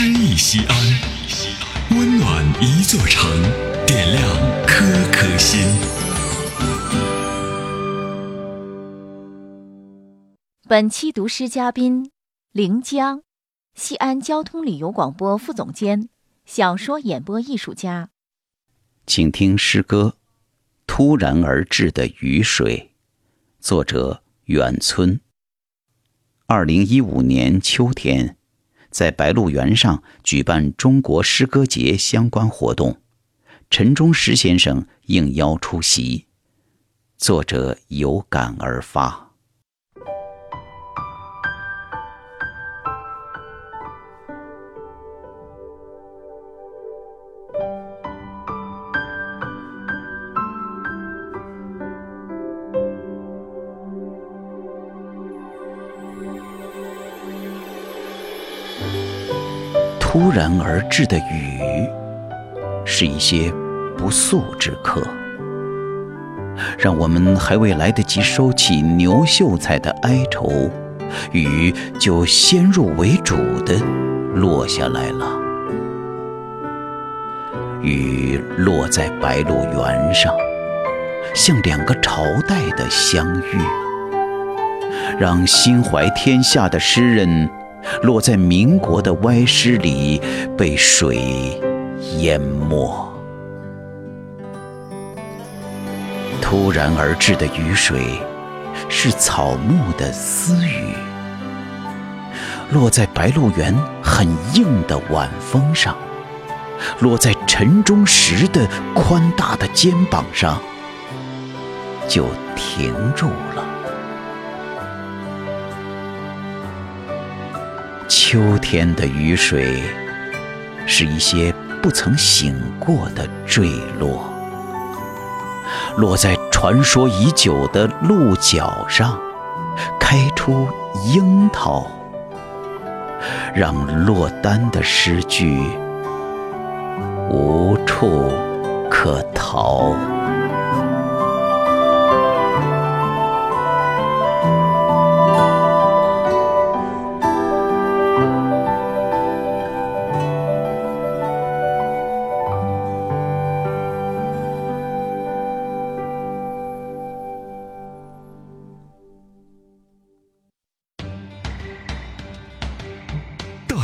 诗意西安，温暖一座城，点亮颗颗心。本期读诗嘉宾：临江，西安交通旅游广播副总监，小说演播艺术家。请听诗歌《突然而至的雨水》，作者远村。二零一五年秋天，在白鹿原上举办中国诗歌节相关活动，陈忠实先生应邀出席。作者有感而发。突然而至的雨，是一些不速之客，让我们还未来得及收起牛秀才的哀愁，雨就先入为主的落下来了。雨落在白鹿原上，像两个朝代的相遇，让心怀天下的诗人。落在民国的歪诗里，被水淹没。突然而至的雨水，是草木的私语，落在白鹿原很硬的晚风上，落在陈忠实的宽大的肩膀上，就停住了。秋天的雨水，是一些不曾醒过的坠落，落在传说已久的鹿角上，开出樱桃，让落单的诗句无处可逃。